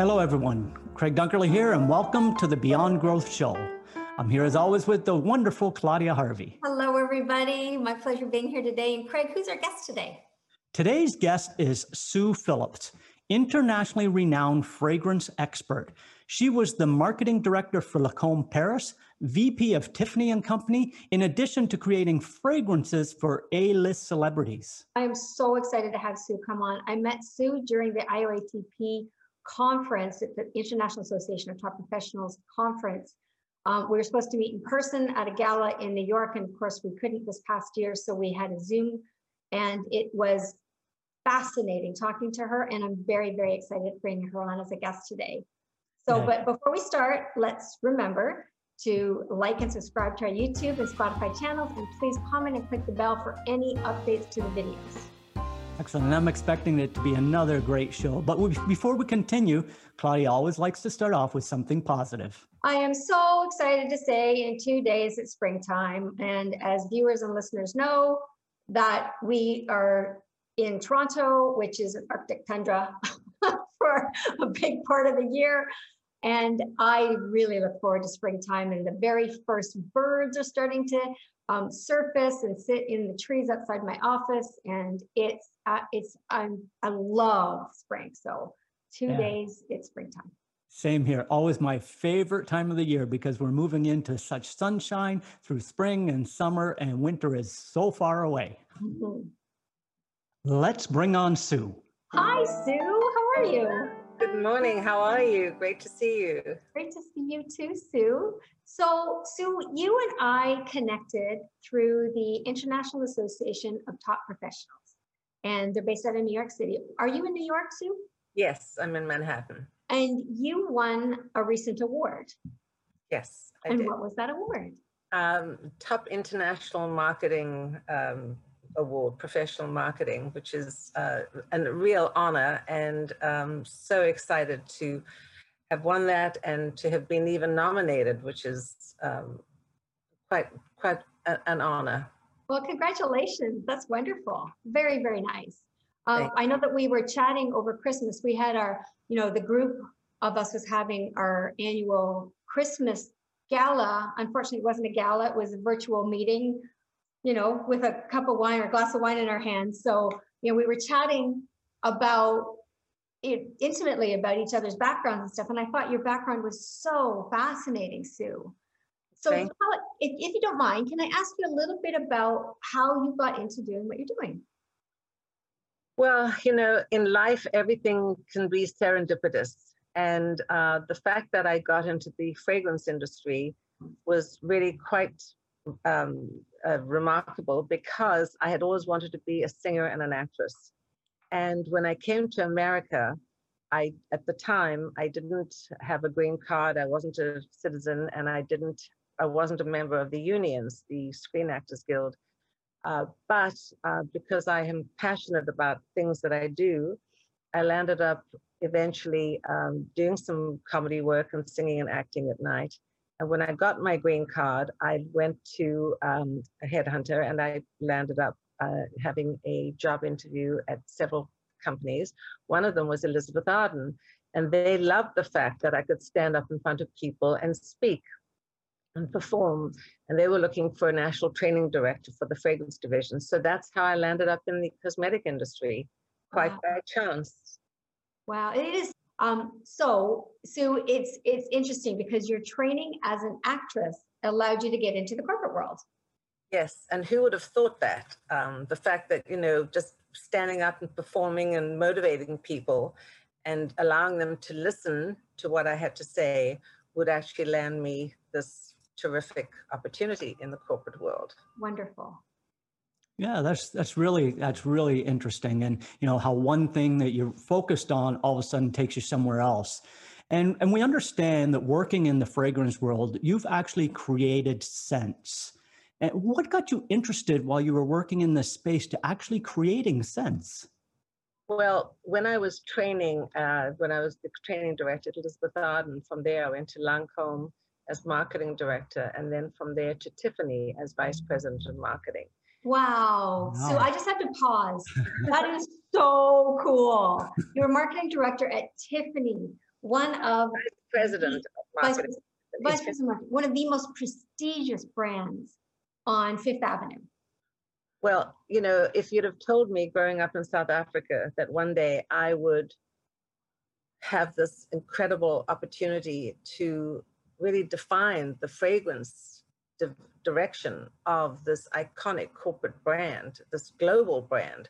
Hello, everyone. Craig Dunkerley here, and welcome to the Beyond Growth Show. I'm here as always with the wonderful Claudia Harvey. Hello, everybody. My pleasure being here today. And Craig, who's our guest today? Today's guest is Sue Phillips, internationally renowned fragrance expert. She was the marketing director for Lancome Paris, VP of Tiffany and Company, in addition to creating fragrances for A-list celebrities. I am so excited to have Sue come on. I met Sue during the IAOTP conference at the International Association of Top Professionals conference. Um, we were supposed to meet in person at a gala in New York, and of course, we couldn't this past year, so we had a Zoom, and it was fascinating talking to her, and I'm very, very excited to bring her on as a guest today. So, yeah. but before we start, let's remember to like and subscribe to our YouTube and Spotify channels, and please comment and click the bell for any updates to the videos. Excellent. And I'm expecting it to be another great show. But before we continue, Claudia always likes to start off with something positive. I am so excited to say in two days it's springtime. And as viewers and listeners know, that we are in Toronto, which is an Arctic tundra for a big part of the year. And I really look forward to springtime and the very first birds are starting to um, surface and sit in the trees outside my office. And it's, uh, it's, I'm, I love spring. So two yeah. days, it's springtime. Same here. Always my favorite time of the year because we're moving into such sunshine through spring and summer, and winter is so far away. Mm-hmm. Let's bring on Sue. Hi, Sue. How are you? Good morning. How are you? Great to see you. Great to see you too, Sue. So, Sue, you and I connected through the International Association of Top Professionals, and they're based out of New York City. Are you in New York, Sue? Yes, I'm in Manhattan. And you won a recent award. Yes, I and did. what was that award? Um, Top International Marketing um, Award, Professional Marketing, which is uh, a real honor, and um, so excited to have won that and to have been even nominated, which is um, quite quite a, an honor. Well, congratulations! That's wonderful. Very very nice. Um, I know that we were chatting over Christmas. We had our, you know, the group of us was having our annual Christmas gala. Unfortunately, it wasn't a gala; it was a virtual meeting you know, with a cup of wine or a glass of wine in our hands. So, you know, we were chatting about it intimately about each other's backgrounds and stuff. And I thought your background was so fascinating, Sue. So, if, if you don't mind, can I ask you a little bit about how you got into doing what you're doing? Well, you know, in life, everything can be serendipitous. And uh, the fact that I got into the fragrance industry was really quite um, uh, remarkable because I had always wanted to be a singer and an actress. And when I came to America, I at the time I didn't have a green card. I wasn't a citizen, and I didn't. I wasn't a member of the unions, the Screen Actors Guild. Uh, but uh, because I am passionate about things that I do, I landed up eventually um, doing some comedy work and singing and acting at night. And when I got my green card, I went to um, a headhunter and I landed up uh, having a job interview at several companies. One of them was Elizabeth Arden. And they loved the fact that I could stand up in front of people and speak and perform. And they were looking for a national training director for the fragrance division. So that's how I landed up in the cosmetic industry, quite wow. by chance. Wow, it is um, so, Sue, it's it's interesting because your training as an actress allowed you to get into the corporate world. Yes, and who would have thought that? Um, the fact that you know, just standing up and performing and motivating people, and allowing them to listen to what I had to say would actually land me this terrific opportunity in the corporate world. Wonderful. Yeah, that's that's really that's really interesting, and you know how one thing that you're focused on all of a sudden takes you somewhere else, And, and we understand that working in the fragrance world, you've actually created scents. And what got you interested while you were working in this space to actually creating scents? Well, when I was training, uh, when I was the training director at Elizabeth Arden, from there I went to Lancome as marketing director, and then from there to Tiffany as vice president of marketing. Wow. wow. So I just have to pause. that is so cool. You're marketing director at Tiffany, one of vice president of marketing. Vice, vice president, one of the most prestigious brands on Fifth Avenue. Well, you know, if you'd have told me growing up in South Africa that one day I would have this incredible opportunity to really define the fragrance di- direction of this iconic corporate brand, this global brand,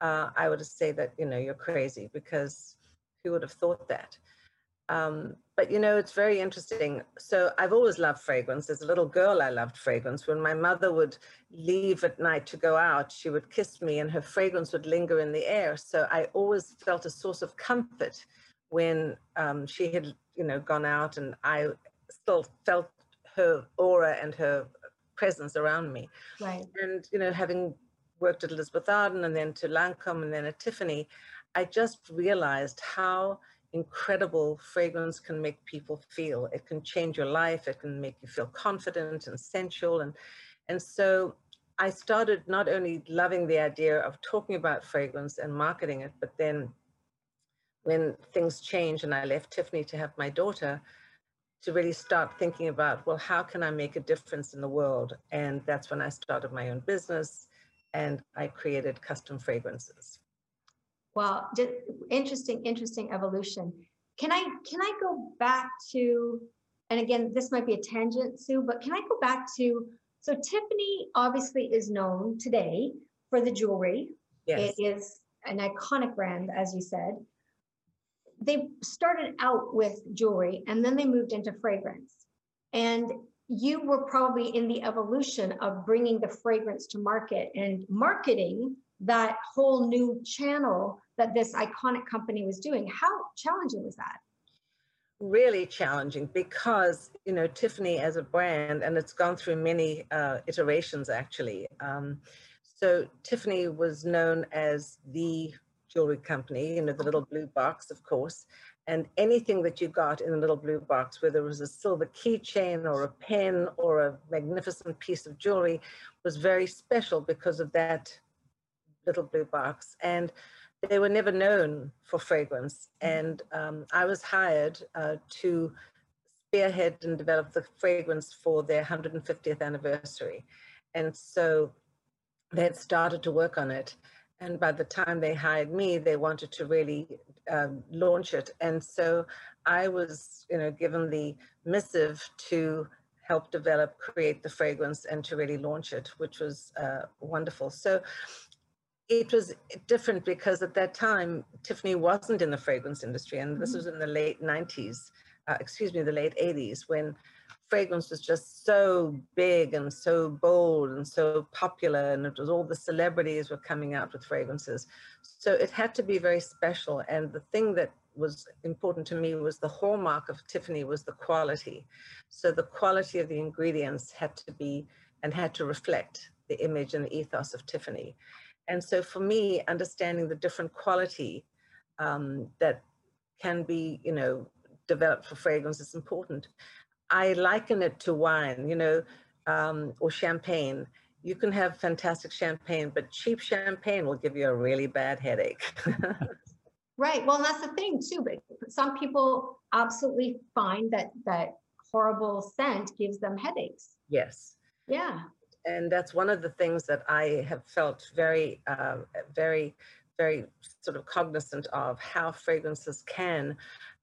uh, I would say that you know you're crazy because who would have thought that? Um, but you know, it's very interesting. So I've always loved fragrance. As a little girl, I loved fragrance. When my mother would leave at night to go out, she would kiss me, and her fragrance would linger in the air. So I always felt a source of comfort when um, she had, you know, gone out, and I still felt her aura and her presence around me. Right. And you know, having worked at Elizabeth Arden and then to Lancome and then at Tiffany, I just realized how incredible fragrance can make people feel. It can change your life. It can make you feel confident and sensual. And, and so I started not only loving the idea of talking about fragrance and marketing it, but then when things changed and I left Tiffany to have my daughter, to really start thinking about, well, how can I make a difference in the world? And that's when I started my own business and I created custom fragrances. Well, just interesting, interesting evolution. Can I can I go back to, and again, this might be a tangent, Sue, but can I go back to so Tiffany obviously is known today for the jewelry. Yes. It is an iconic brand, as you said. They started out with jewelry and then they moved into fragrance. And you were probably in the evolution of bringing the fragrance to market and marketing that whole new channel that this iconic company was doing. How challenging was that? Really challenging because, you know, Tiffany as a brand, and it's gone through many uh, iterations actually. Um, so Tiffany was known as the jewelry company, you know, the little blue box, of course. And anything that you got in the little blue box, whether it was a silver keychain or a pen or a magnificent piece of jewelry, was very special because of that little blue box. And they were never known for fragrance. And um, I was hired uh, to spearhead and develop the fragrance for their 150th anniversary. And so they had started to work on it. And by the time they hired me, they wanted to really um, launch it. And so I was, you know, given the missive to help develop, create the fragrance, and to really launch it, which was uh, wonderful. So it was different because at that time Tiffany wasn't in the fragrance industry, and this mm-hmm. was in the late '90s, uh, excuse me, the late '80s when fragrance was just so big and so bold and so popular, and it was all the celebrities were coming out with fragrances. So it had to be very special, and the thing that was important to me was the hallmark of Tiffany was the quality. So the quality of the ingredients had to be and had to reflect the image and the ethos of Tiffany. And so for me, understanding the different quality um, that can be, you know, developed for fragrance is important. I liken it to wine, you know, um, or champagne. You can have fantastic champagne, but cheap champagne will give you a really bad headache. right. Well, that's the thing too. But some people absolutely find that that horrible scent gives them headaches. Yes. Yeah and that's one of the things that I have felt very, uh, very, very sort of cognizant of how fragrances can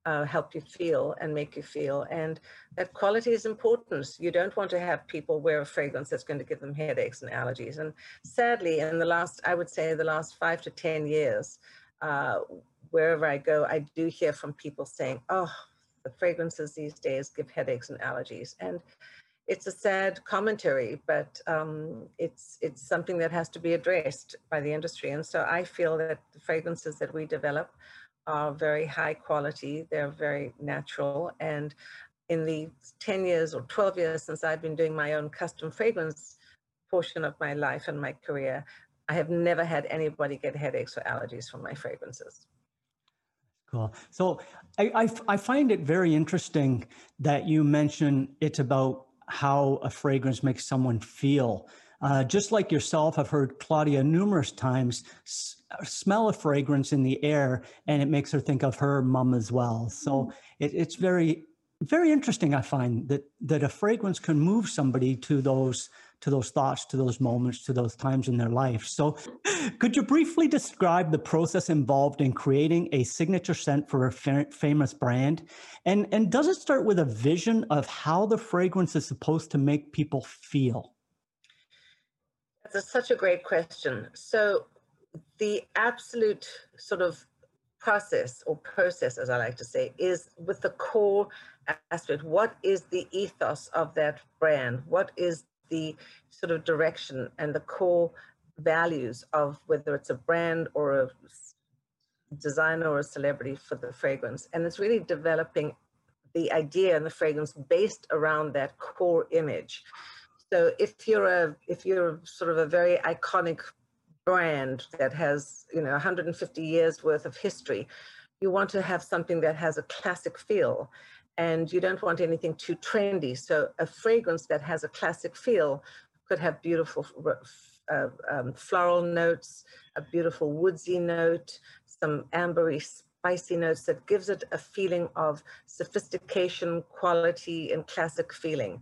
uh, help you feel and make you feel. And that quality is important. You don't want to have people wear a fragrance that's going to give them headaches and allergies. And sadly, in the last, I would say, the last five to 10 years, uh, wherever I go, I do hear from people saying, oh, the fragrances these days give headaches and allergies. And it's a sad commentary, but um, it's it's something that has to be addressed by the industry. And so I feel that the fragrances that we develop are very high quality, they're very natural. And in the 10 years or 12 years since I've been doing my own custom fragrance portion of my life and my career, I have never had anybody get headaches or allergies from my fragrances. Cool. So I, I, I, find it very interesting that you mention it's about how a fragrance makes someone feel. Uh, just like yourself, I've heard Claudia numerous times s- smell a fragrance in the air and it makes her think of her mom as well. So mm. it, it's very, very interesting. I find that that a fragrance can move somebody to those to those thoughts, to those moments, to those times in their life. So, could you briefly describe the process involved in creating a signature scent for a fa- famous brand? And, and does it start with a vision of how the fragrance is supposed to make people feel? That's such a great question. So, the absolute sort of process or process, as I like to say, is with the core aspect. What is the ethos of that brand? What is the sort of direction and the core values of whether it's a brand or a designer or a celebrity for the fragrance. And it's really developing the idea and the fragrance based around that core image. So if you're a if you're sort of a very iconic brand that has you know 150 years worth of history, you want to have something that has a classic feel and you don't want anything too trendy. So a fragrance that has a classic feel could have beautiful uh, um, floral notes, a beautiful woodsy note, some ambery spicy notes that gives it a feeling of sophistication, quality, and classic feeling.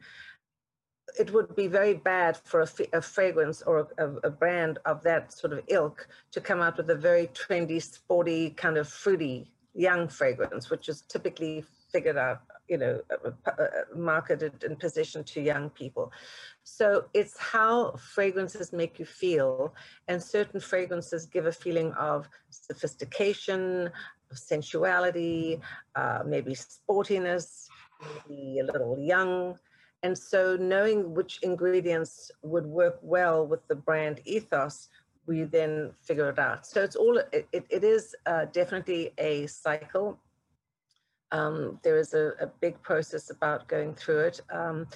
It would be very bad for a, a fragrance or a, a, brand of that sort of ilk to come out with a very trendy, sporty, kind of fruity young fragrance, which is typically figured out, you know, uh, uh, uh, marketed and positioned to young people. So it's how fragrances make you feel, and certain fragrances give a feeling of sophistication, of sensuality, uh, maybe sportiness, maybe a little young. And so knowing which ingredients would work well with the brand ethos, we then figure it out. So it's all, it, it is uh, definitely a cycle um, there is a, a, big process about going through it. Um,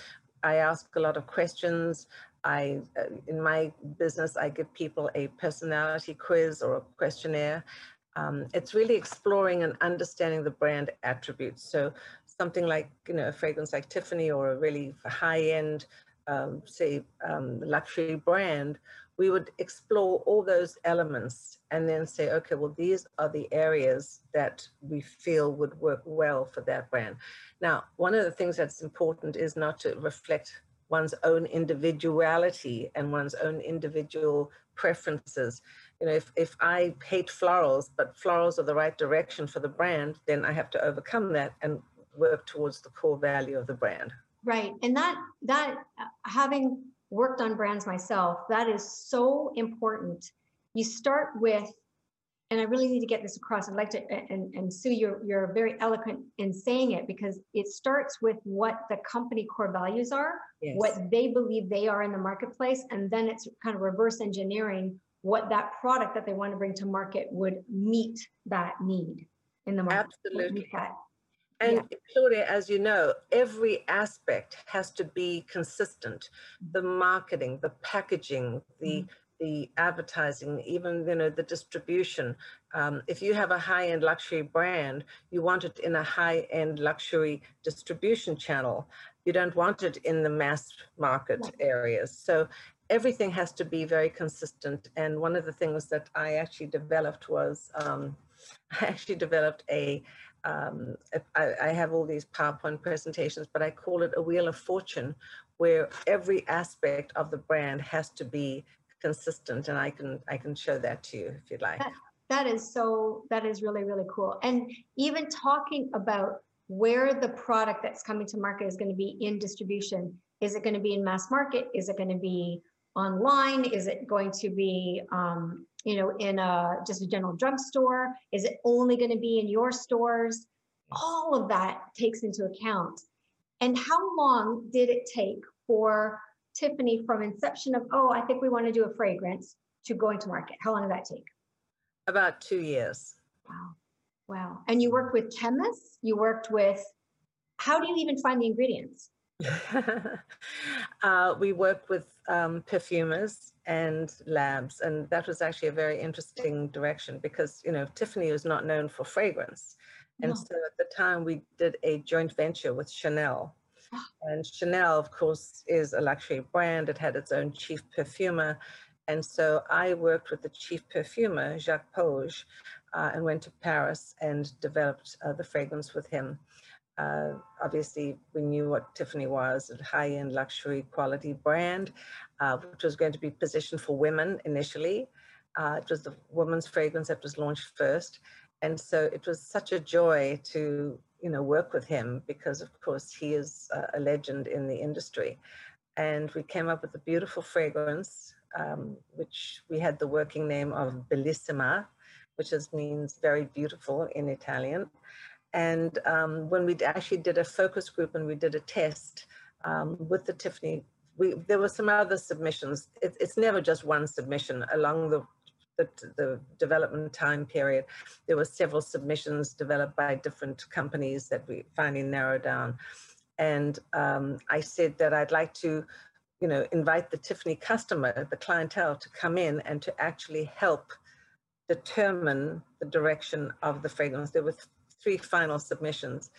I ask a lot of questions. I, uh, in my business, I give people a personality quiz or a questionnaire. Um, it's really exploring and understanding the brand attributes. So something like, you know, a fragrance like Tiffany or a really high-end, um, say, um, luxury brand we would explore all those elements and then say, okay, well, these are the areas that we feel would work well for that brand. Now, one of the things that's important is not to reflect one's own individuality and one's own individual preferences. You know, if, if I hate florals, but florals are the right direction for the brand, then I have to overcome that and work towards the core value of the brand. Right. And that, that having worked on brands myself, that is so important. You start with, and I really need to get this across. I'd like to, and, and Sue, you're, you're very eloquent in saying it because it starts with what the company core values are, yes. what they believe they are in the marketplace, and then it's kind of reverse engineering what that product that they want to bring to market would meet that need in the market. Absolutely. And yeah. Claudia, as you know, every aspect has to be consistent. The marketing, the packaging, the mm-hmm. the advertising, even you know the distribution. Um, if you have a high-end luxury brand, you want it in a high-end luxury distribution channel. You don't want it in the mass market yeah. areas. So everything has to be very consistent. And one of the things that I actually developed was um, I actually developed a um, I, I, have all these PowerPoint presentations, but I call it a wheel of fortune, where every aspect of the brand has to be consistent, and I can I can show that to you if you'd like. that, that is so. That is really really cool. And even talking about where the product that's coming to market is going to be in distribution. Is it going to be in mass market? Is it going to be online? Is it going to be um, you know, in a just a general drugstore? Is it only going to be in your stores? All of that takes into account. And how long did it take for Tiffany from inception of, oh, I think we want to do a fragrance to going to market? How long did that take? About two years. Wow. Wow. And you worked with chemists, you worked with, how do you even find the ingredients? uh, we worked with um, perfumers and labs, and that was actually a very interesting direction because, you know, Tiffany was not known for fragrance. And no. so at the time, we did a joint venture with Chanel. And Chanel, of course, is a luxury brand. It had its own chief perfumer. And so I worked with the chief perfumer, Jacques Polge, uh, and went to Paris and developed uh, the fragrance with him. Uh, obviously, we knew what Tiffany was a high end luxury quality brand, uh, which was going to be positioned for women initially. Uh, it was the woman's fragrance that was launched first. And so it was such a joy to you know work with him because of course he is a legend in the industry and we came up with a beautiful fragrance um, which we had the working name of bellissima which is, means very beautiful in italian and um, when we actually did a focus group and we did a test um, with the Tiffany, we, there were some other submissions. It, it's never just one submission along the, the, the development time period. There were several submissions developed by different companies that we finally narrowed down. And um, I said that I'd like to, you know, invite the Tiffany customer, the clientele, to come in and to actually help determine the direction of the fragrance. There were three final submissions.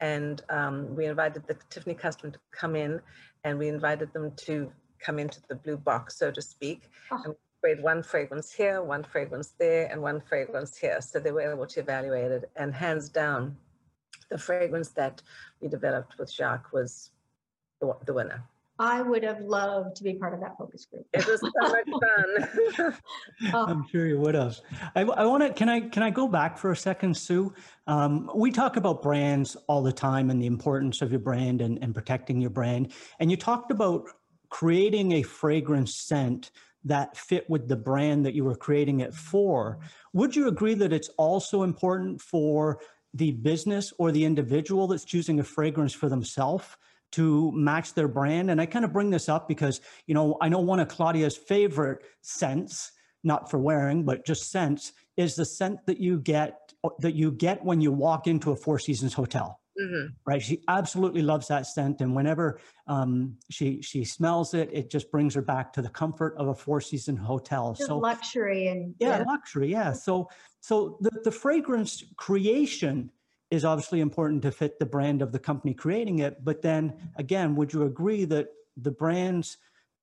And um, we invited the Tiffany customer to come in and we invited them to come into the blue box, so to speak. Oh. And sprayed one fragrance here, one fragrance there, and one fragrance here. So they were able to evaluate it. And hands down, the fragrance that we developed with Jacques was the, the winner. I would have loved to be part of that focus group. It was so much fun. Oh. I'm sure you would have. I, I want to. Can I? Can I go back for a second, Sue? Um, we talk about brands all the time and the importance of your brand and, and protecting your brand. And you talked about creating a fragrance scent that fit with the brand that you were creating it for. Would you agree that it's also important for the business or the individual that's choosing a fragrance for themselves to match their brand. And I kind of bring this up because, you know, I know one of Claudia's favorite scents, not for wearing, but just scents, is the scent that you get that you get when you walk into a Four Seasons hotel. Mm-hmm. Right, she absolutely loves that scent, and whenever um, she she smells it, it just brings her back to the comfort of a Four Season hotel. Just so luxury and yeah, yeah, luxury, yeah. So so the the fragrance creation is obviously important to fit the brand of the company creating it. But then again, would you agree that the brands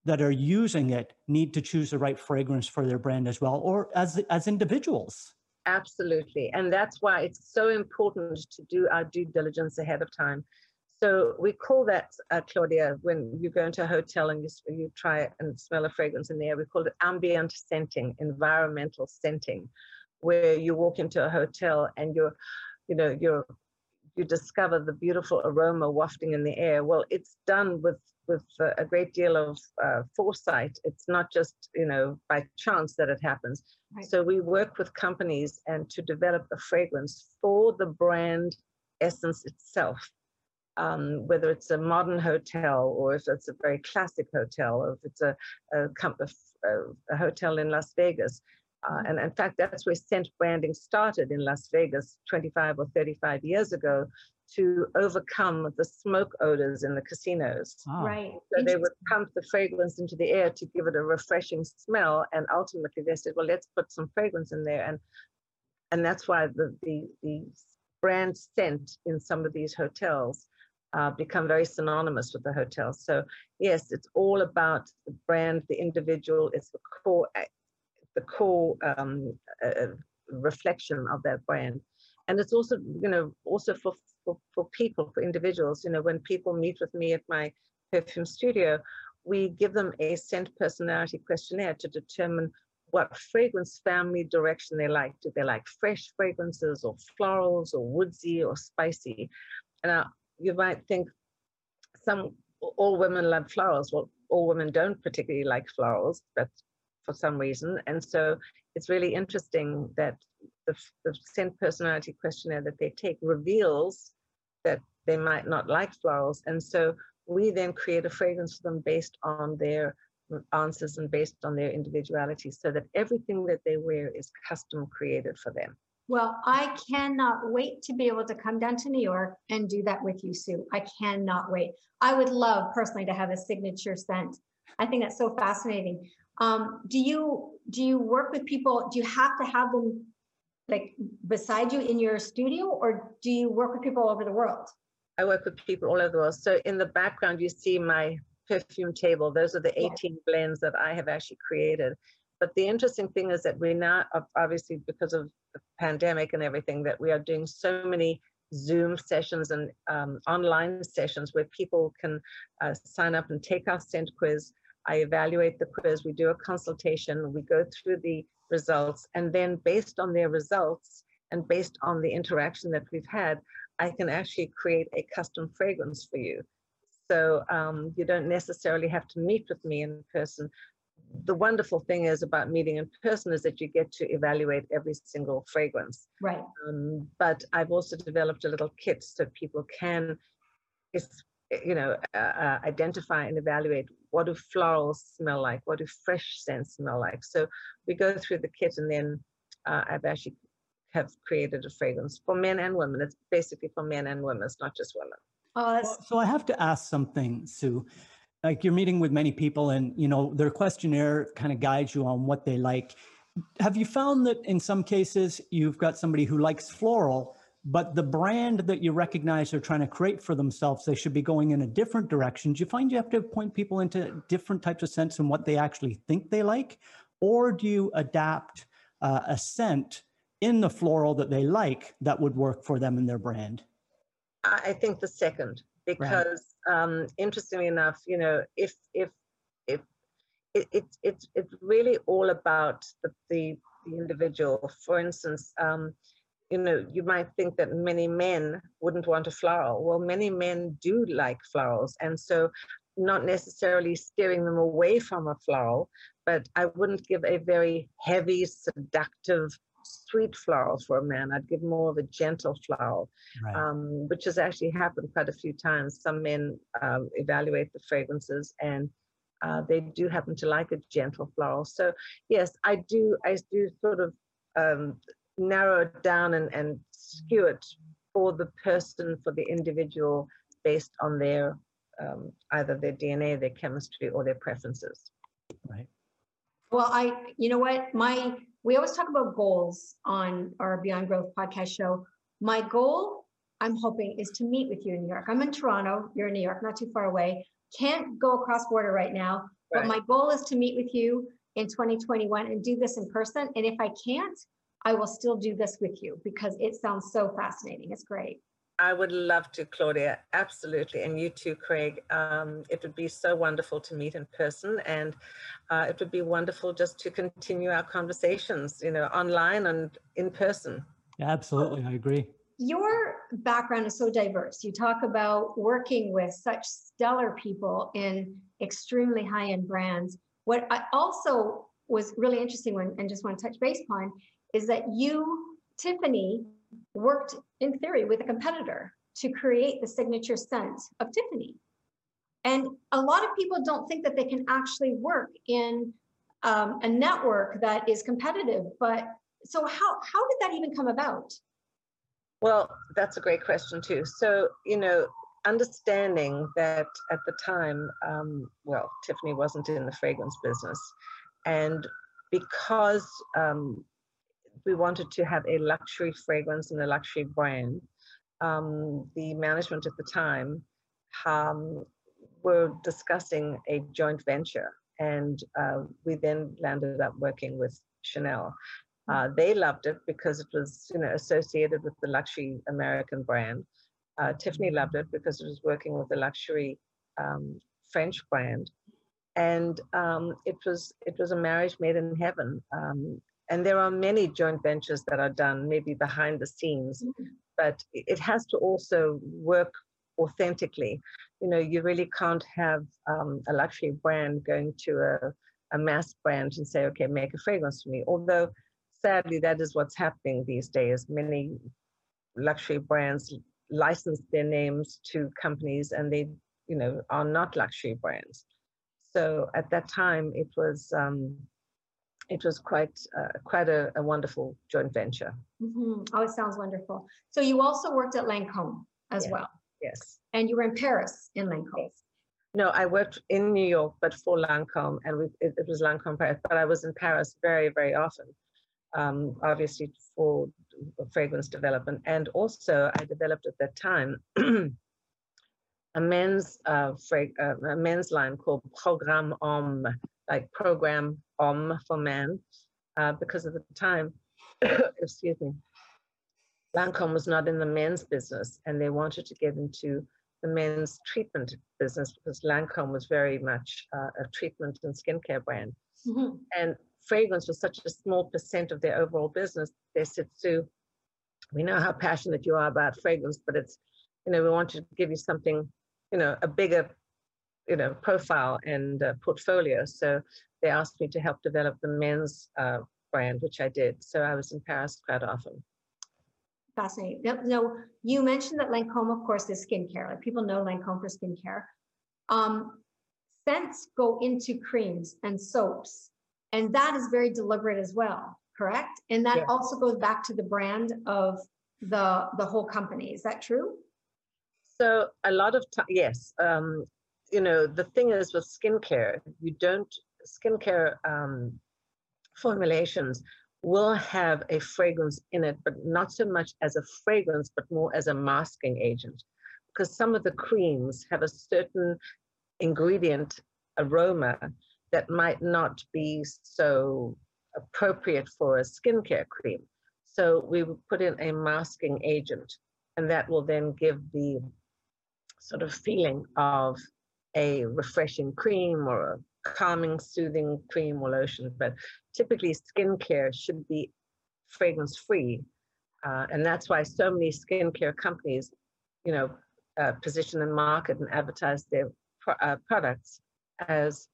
that are using it need to choose the right fragrance for their brand as well, or as as individuals? Absolutely, and that's why it's so important to do our due diligence ahead of time. So we call that, uh, Claudia, when you go into a hotel and you, you try and smell a fragrance in the air, we call it ambient scenting, environmental scenting, where you walk into a hotel and you're you know you're you discover the beautiful aroma wafting in the air. Well it's done with with a great deal of uh, foresight. It's not just you know by chance that it happens. Right. so we work with companies and to develop a fragrance for the brand essence itself. Um, whether it's a modern hotel or if it's a very classic hotel or if it's a, a, a, a hotel in las vegas uh, and in fact, that's where scent branding started in Las Vegas 25 or 35 years ago to overcome the smoke odors in the casinos. Oh. Right. So they would pump the fragrance into the air to give it a refreshing smell. And ultimately they said, well, let's put some fragrance in there. And and that's why the the, the brand scent in some of these hotels uh, become very synonymous with the hotel. So yes, it's all about the brand, the individual. It's the core the core um, uh, reflection of that brand. And it's also, you know, also for, for, for people, for individuals, you know, when people meet with me at my perfume studio, we give them a scent personality questionnaire to determine what fragrance family direction they like. Do they like fresh fragrances or florals or woodsy or spicy? And uh, you might think some all women love flowers. Well, all women don't particularly like florals. That's for some reason. And so it's really interesting that the, the scent personality questionnaire that they take reveals that they might not like florals. And so we then create a fragrance for them based on their answers and based on their individuality so that everything that they wear is custom created for them. Well, I cannot wait to be able to come down to New York and do that with you, Sue. I cannot wait. I would love personally to have a signature scent. I think that's so fascinating. Um, do you do you work with people? Do you have to have them like beside you in your studio, or do you work with people all over the world? I work with people all over the world. So in the background, you see my perfume table. Those are the 18 yeah. blends that I have actually created. But the interesting thing is that we're now, obviously, because of the pandemic and everything, that we are doing so many Zoom sessions and um, online sessions where people can uh, sign up and take our scent quiz. I evaluate the quiz, we do a consultation, we go through the results, and then based on their results and based on the interaction that we've had, I can actually create a custom fragrance for you. So um, you don't necessarily have to meet with me in person. The wonderful thing is about meeting in person is that you get to evaluate every single fragrance. Right. Um, but I've also developed a little kit so people can, you know, uh, uh, identify and evaluate what do florals smell like, what do fresh scents smell like. So we go through the kit, and then uh, I've actually have created a fragrance for men and women. It's basically for men and women. It's not just women. Oh, well, so I have to ask something, Sue. Like you're meeting with many people, and you know their questionnaire kind of guides you on what they like. Have you found that in some cases you've got somebody who likes floral, but the brand that you recognize they're trying to create for themselves, they should be going in a different direction? Do you find you have to point people into different types of scents and what they actually think they like, or do you adapt uh, a scent in the floral that they like that would work for them and their brand? I think the second, because right. um, interestingly enough, you know, if if if it, it, it's it's really all about the, the, the individual. For instance, um, you know, you might think that many men wouldn't want a floral. Well, many men do like florals, and so not necessarily steering them away from a floral, but I wouldn't give a very heavy, seductive sweet floral for a man. I'd give more of a gentle floral, right. um, which has actually happened quite a few times. Some men um, evaluate the fragrances and uh, they do happen to like a gentle floral. So yes, I do. I do sort of um, narrow it down and, and skew it for the person, for the individual, based on their um, either their DNA, their chemistry, or their preferences. Right. Well, I, you know what, my we always talk about goals on our Beyond Growth podcast show. My goal, I'm hoping, is to meet with you in New York. I'm in Toronto, you're in New York, not too far away. Can't go across border right now, right. but my goal is to meet with you in 2021 and do this in person. And if I can't, I will still do this with you because it sounds so fascinating. It's great. I would love to, Claudia. Absolutely. And you too, Craig. Um, it would be so wonderful to meet in person. And uh, it would be wonderful just to continue our conversations, you know, online and in person. Yeah, absolutely. I agree. Your background is so diverse. You talk about working with such stellar people in extremely high end brands. What I also was really interesting when, and just want to touch base upon, is that you, Tiffany, worked in theory with a competitor to create the signature scent of Tiffany. And a lot of people don't think that they can actually work in um, a network that is competitive. But so how how did that even come about? Well, that's a great question too. So you know, understanding that at the time, um, well, Tiffany wasn't in the fragrance business, and because um, we wanted to have a luxury fragrance and a luxury brand. Um, the management at the time um, were discussing a joint venture, and uh, we then landed up working with Chanel. Uh, they loved it because it was, you know, associated with the luxury American brand. Uh, Tiffany loved it because it was working with a luxury um, French brand, and um, it was it was a marriage made in heaven. And there are many joint ventures that are done maybe behind the scenes mm-hmm. but it has to also work authentically. You know you really can't have um, a luxury brand going to a, a mass brand and say okay make a fragrance for me. Although sadly that is what's happening these days. Many luxury brands license their names to companies and they you know are not luxury brands. So at that time it was um, it was quite uh, quite a, a, wonderful joint venture. Mm-hmm. Oh, it sounds wonderful. So you also worked at Lancome as well. Yes. And you were in Paris in Lancome. Yes. No, I worked in New York, but for Lancome, and we, it, it, was Lancome Paris. But I was in Paris very, very often, um, obviously for fragrance development, and also I developed at that time a men's uh, uh, a men's line called Programme Homme, like Programme Homme for men, uh, because at the time, excuse me, Lancome was not in the men's business, and they wanted to get into the men's treatment business because Lancome was very much uh, a treatment and skincare brand. Mm-hmm. And fragrance was such a small percent of their overall business. They said, Sue, we know how passionate you are about fragrance, but it's, you know, we want to give you something, you know, a bigger, you know, profile and uh, portfolio. So they asked me to help develop the men's uh, brand, which I did. So I was in Paris quite often. Fascinating. Now, you mentioned that Lancome, of course, is skincare. Like people know Lancome for skincare. Um, scents go into creams and soaps, and that is very deliberate as well, correct? And that also goes back to the brand of the the whole company. Is that true? So a lot of time, yes. Um, you know, the thing is with skincare, you don't skincare um, formulations will have a fragrance in it, but not so much as a fragrance, but more as a masking agent. Because some of the creams have a certain ingredient aroma that might not be so appropriate for a skincare cream. So we put in a masking agent, and that will then give the sort of feeling of a refreshing cream or a calming, soothing cream or lotion, but typically skincare should be fragrance free. Uh, and that's why so many skincare companies, you know, uh, position and market and advertise their pro- uh, products as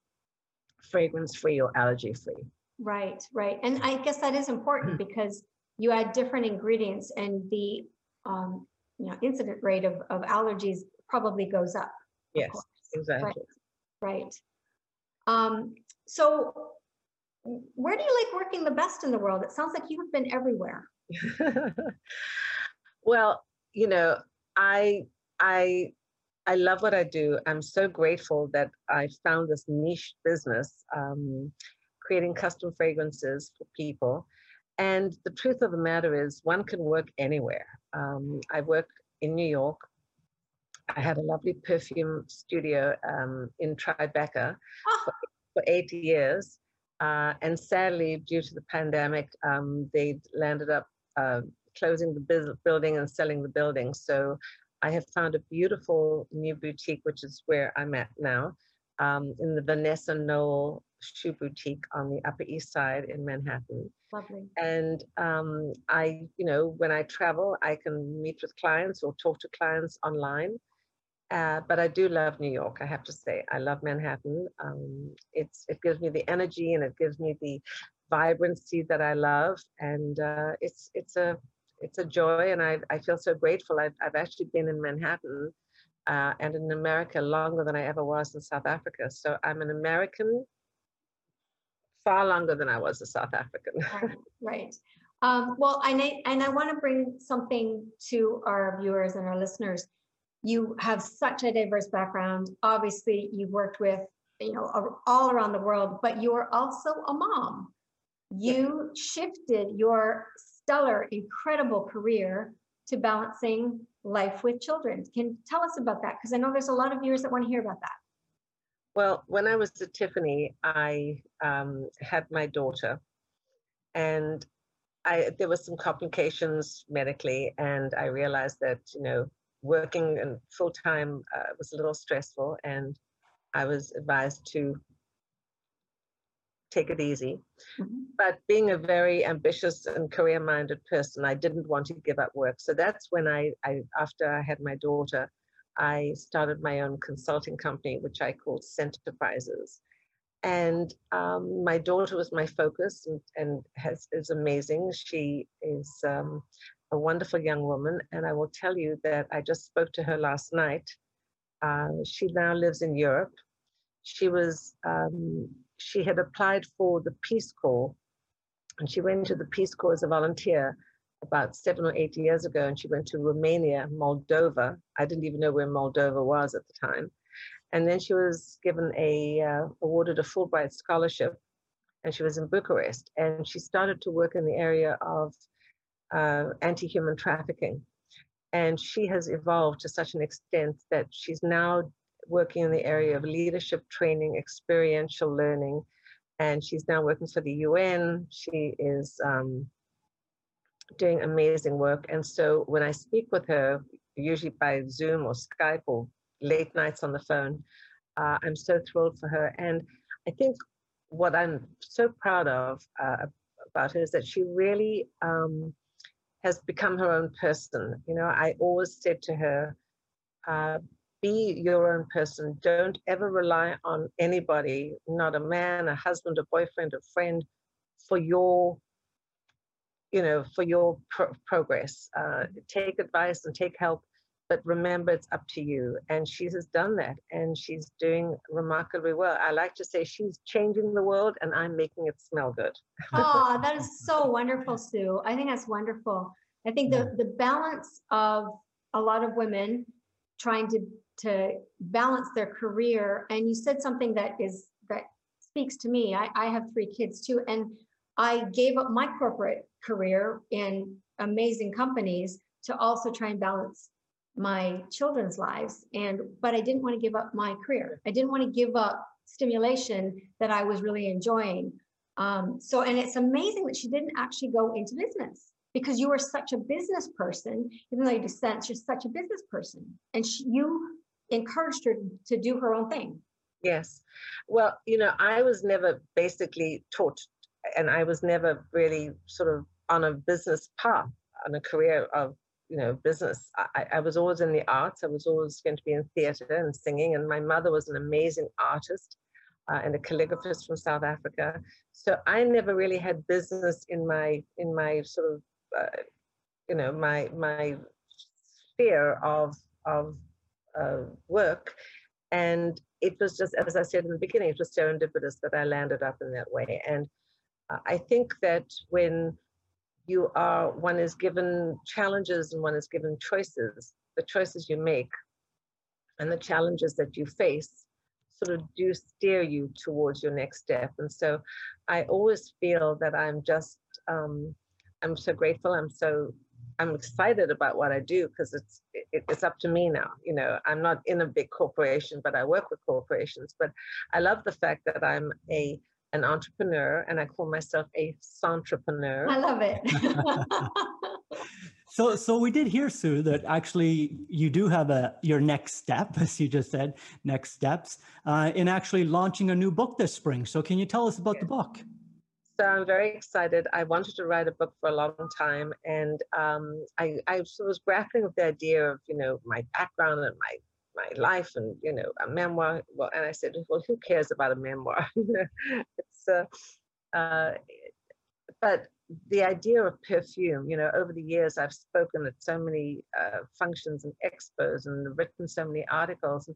fragrance free or allergy free. Right, right. And I guess that is important because you add different ingredients and the um, you know incident rate of, of allergies probably goes up. Yes, exactly. Right. right. Um, so where do you like working the best in the world? It sounds like you have been everywhere. well, you know, I I I love what I do. I'm so grateful that I found this niche business, um, creating custom fragrances for people. And the truth of the matter is, one can work anywhere. Um, I work in New York. I had a lovely perfume studio um, in Tribeca oh. for, for, eight years. Uh, and sadly, due to the pandemic, um, they landed up uh, closing the building and selling the building. So I have found a beautiful new boutique, which is where I'm at now, um, in the Vanessa Noel Shoe Boutique on the Upper East Side in Manhattan. Lovely. And um, I, you know, when I travel, I can meet with clients or talk to clients online. Uh, but I do love New York. I have to say, I love Manhattan. Um, it's it gives me the energy and it gives me the vibrancy that I love, and uh, it's it's a it's a joy, and I I feel so grateful. I've I've actually been in Manhattan uh, and in America longer than I ever was in South Africa. So I'm an American far longer than I was a South African. right. right. Um, well, I and I want to bring something to our viewers and our listeners you have such a diverse background. Obviously, you've worked with, you know, all around the world, but you're also a mom. You shifted your stellar, incredible career to balancing life with children. Can tell us about that? Because I know there's a lot of viewers that want to hear about that. Well, when I was at Tiffany, I um, had my daughter, and I there was some complications medically, and I realized that you know working and full time uh, was a little stressful, and I was advised to take it easy. Mm-hmm. But being a very ambitious and career minded person, I didn't want to give up work. So that's when I, I, after I had my daughter, I started my own consulting company, which I called Scenterprises. And um, my daughter was my focus and, and has, is amazing. She is um, a wonderful young woman, and I will tell you that I just spoke to her last night. Uh, she now lives in Europe. She was um, she had applied for the Peace Corps And she went to the Peace Corps as a volunteer about seven or eight years ago, and she went to Romania, Moldova. I didn't even know where Moldova was at the time. And then she was given a uh, awarded a Fulbright scholarship, and she was in Bucharest. And she started to work in the area of uh, anti-human trafficking. And she has evolved to such an extent that she's now working in the area of leadership training, experiential learning, and she's now working for the UN. She is um, doing amazing work. And so when I speak with her, usually by Zoom or Skype or late nights on the phone, uh, I'm so thrilled for her. And I think what I'm so proud of uh, about her is that she really um, has become her own person. You know, I always said to her, uh, be your own person. Don't ever rely on anybody, not a man, a husband, a boyfriend, a friend, for your, you know, for your pro- progress. Uh, take advice and take help, but remember it's up to you. And she has done that, and she's doing remarkably well. I like to say she's changing the world, and I'm making it smell good. oh, that is so wonderful, Sue. I think that's wonderful. I think the the balance of a lot of women trying to to balance their career. And you said something that is that speaks to me. I, I have three kids too, and I gave up my corporate career in amazing companies to also try and balance my children's lives. And but I didn't want to give up my career. I didn't want to give up stimulation that I was really enjoying. Um, so, and it's amazing that she didn't actually go into business because you are such a business person, even though you dissent, you're such a business person. And she, you encouraged her to do her own thing. Yes. Well, you know, I was never basically taught, and I was never really sort of on a business path, on a career of, you know, business. I, I was always in the arts. I was always going to be in theater and singing. And my mother was an amazing artist uh, and a calligraphist from South Africa. So I never really had business in my in my sort of, uh, you know, my my sphere of of uh, work. And it was just, as I said in the beginning, it was serendipitous that I landed up in that way. And uh, I think that when you are, one is given challenges and one is given choices, the choices you make and the challenges that you face sort of do steer you towards your next step. And so I always feel that I'm just, um, I'm so grateful. I'm so I'm excited about what I do because it's it, it's up to me now. You know, I'm not in a big corporation, but I work with corporations. But I love the fact that I'm a an entrepreneur, and I call myself a entrepreneur. I love it. so, so we did hear, Sue, that actually you do have a your next step, as you just said, next steps uh, in actually launching a new book this spring. So, can you tell us about the book? so I'm very excited. I wanted to write a book for a long time, and um, I, I was grappling with the idea of you know my background and my my life and you know a memoir. Well, and I said, well, who cares about a memoir? it's uh, uh, but the idea of perfume, you know, over the years I've spoken at so many uh, functions and expos and written so many articles, and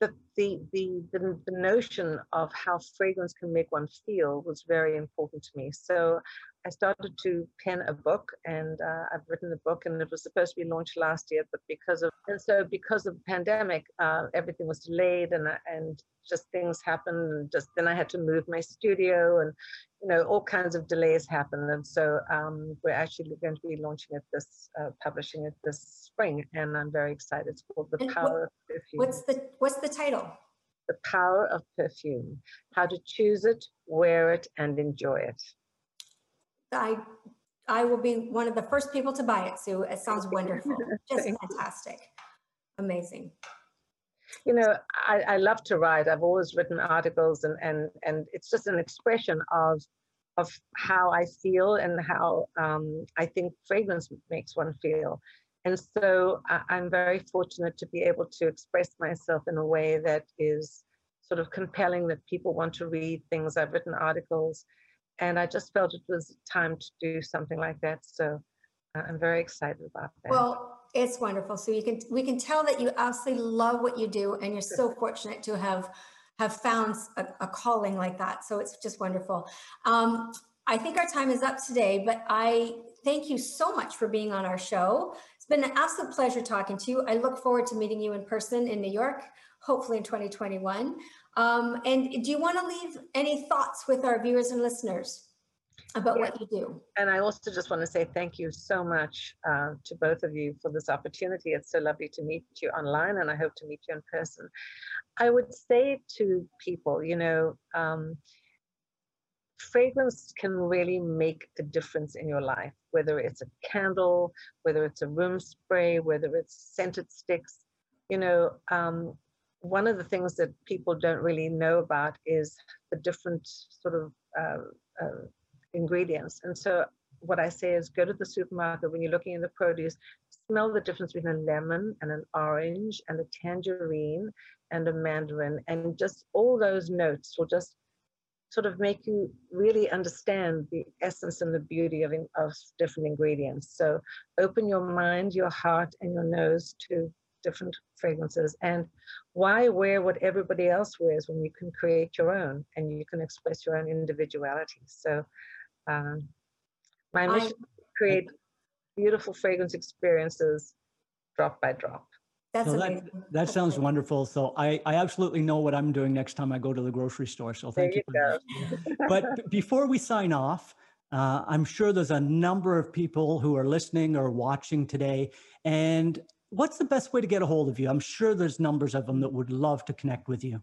the, the, the, the, the notion of how fragrance can make one feel was very important to me. So I started to pen a book and uh, I've written a book and it was supposed to be launched last year, but because of, and so because of the pandemic, uh, everything was delayed and, and just things happened. And just then I had to move my studio and, you know, all kinds of delays happened. And so um, we're actually going to be launching it this, uh, publishing it this spring, and I'm very excited. It's called The and Power what, of Perfume. What's the What's the title? The Power of Perfume: How to Choose It, Wear It, and Enjoy It. I I will be one of the first people to buy it, Sue. It sounds wonderful, just fantastic, amazing. You know, I, I love to write. I've always written articles, and and and it's just an expression of of how I feel and how um, I think fragrance makes one feel. And so I'm very fortunate to be able to express myself in a way that is sort of compelling that people want to read things. I've written articles, and I just felt it was time to do something like that. So I'm very excited about that. Well, it's wonderful. So you can we can tell that you absolutely love what you do, and you're so fortunate to have have found a, a calling like that. So it's just wonderful. Um, I think our time is up today, but I thank you so much for being on our show. It's been an absolute pleasure talking to you. I look forward to meeting you in person in New York, hopefully in 2021. Um, and do you want to leave any thoughts with our viewers and listeners about yeah. what you do? And I also just want to say thank you so much uh, to both of you for this opportunity. It's so lovely to meet you online, and I hope to meet you in person. I would say to people, you know, um, fragrance can really make a difference in your life, whether it's a candle, whether it's a room spray, whether it's scented sticks. You know, um, one of the things that people don't really know about is the different sort of uh, uh, ingredients. And so, what I say is go to the supermarket when you're looking at the produce, smell the difference between a lemon and an orange and a tangerine and a mandarin, and just all those notes will just sort of make you really understand the essence and the beauty of, of different ingredients. So open your mind, your heart, and your nose to different fragrances. And why wear what everybody else wears when you can create your own and you can express your own individuality? So um, my mission is to create beautiful fragrance experiences drop by drop. That's so that, that sounds wonderful. So I, I absolutely know what I'm doing next time I go to the grocery store. So thank there you. you but before we sign off, uh, I'm sure there's a number of people who are listening or watching today. And what's the best way to get a hold of you? I'm sure there's numbers of them that would love to connect with you.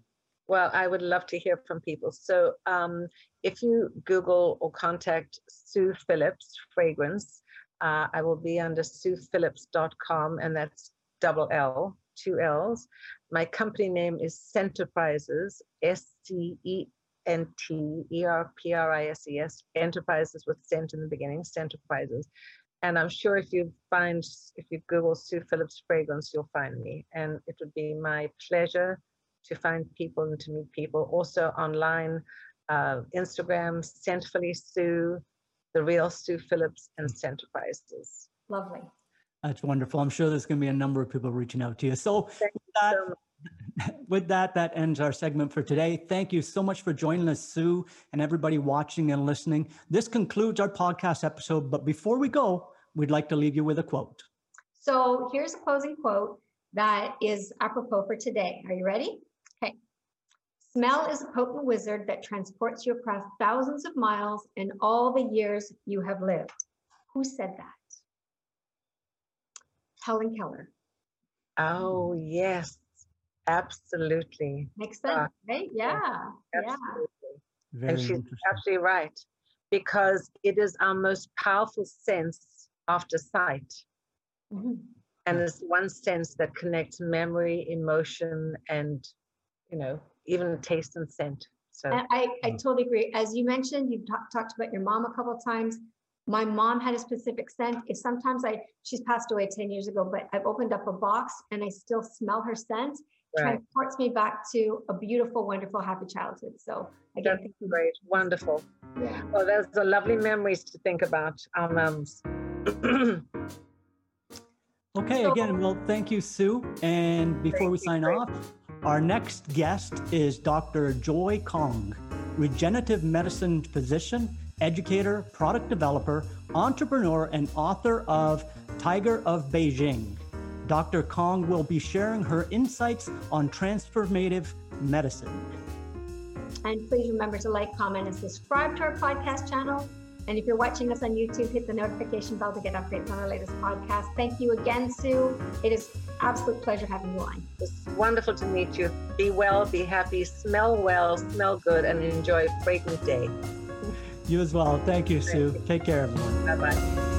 Well, I would love to hear from people. So um, if you Google or contact Sue Phillips Fragrance, uh, I will be under suephillips.com, and that's double L, two L's. My company name is Scenterprises, S C E N T E R P R I S E S, enterprises with scent in the beginning, Scenterprises. And I'm sure if you find, if you Google Sue Phillips fragrance, you'll find me. And it would be my pleasure to find people and to meet people. Also online, uh, Instagram, Scentfully Sue, The Real Sue Phillips, and Scenterprises. Lovely. That's wonderful. I'm sure there's going to be a number of people reaching out to you. So, that, so with that, that ends our segment for today. Thank you so much for joining us, Sue, and everybody watching and listening. This concludes our podcast episode. But before we go, we'd like to leave you with a quote. So, here's a closing quote that is apropos for today. Are you ready? Okay. Smell is a potent wizard that transports you across thousands of miles and all the years you have lived. Who said that? Helen Keller. Oh, yes, absolutely. Makes sense, uh, right? Yeah. Absolutely. Yeah. and she's absolutely right because it is our most powerful sense after sight. Mm-hmm. And it's one sense that connects memory, emotion, and, you know, even taste and scent. So and I, I totally agree. As you mentioned, you've talk, talked about your mom a couple of times. My mom had a specific scent. If sometimes I, she's passed away 10 years ago, but I've opened up a box and I still smell her scent. Right. Transports me back to a beautiful, wonderful, happy childhood. So again, that's great, wonderful. Yeah. Well, there's the lovely memories to think about our moms. okay, so, again, well, thank you, Sue. And before we sign great. off, our next guest is Dr. Joy Kong, regenerative medicine physician educator, product developer, entrepreneur, and author of Tiger of Beijing. Dr. Kong will be sharing her insights on transformative medicine. And please remember to like, comment, and subscribe to our podcast channel. And if you're watching us on YouTube, hit the notification bell to get updates on our latest podcast. Thank you again, Sue. It is absolute pleasure having you on. It's wonderful to meet you. Be well, be happy, smell well, smell good, and enjoy a fragrant day. You as well. Thank you, Sue. Take care, everyone. Bye bye.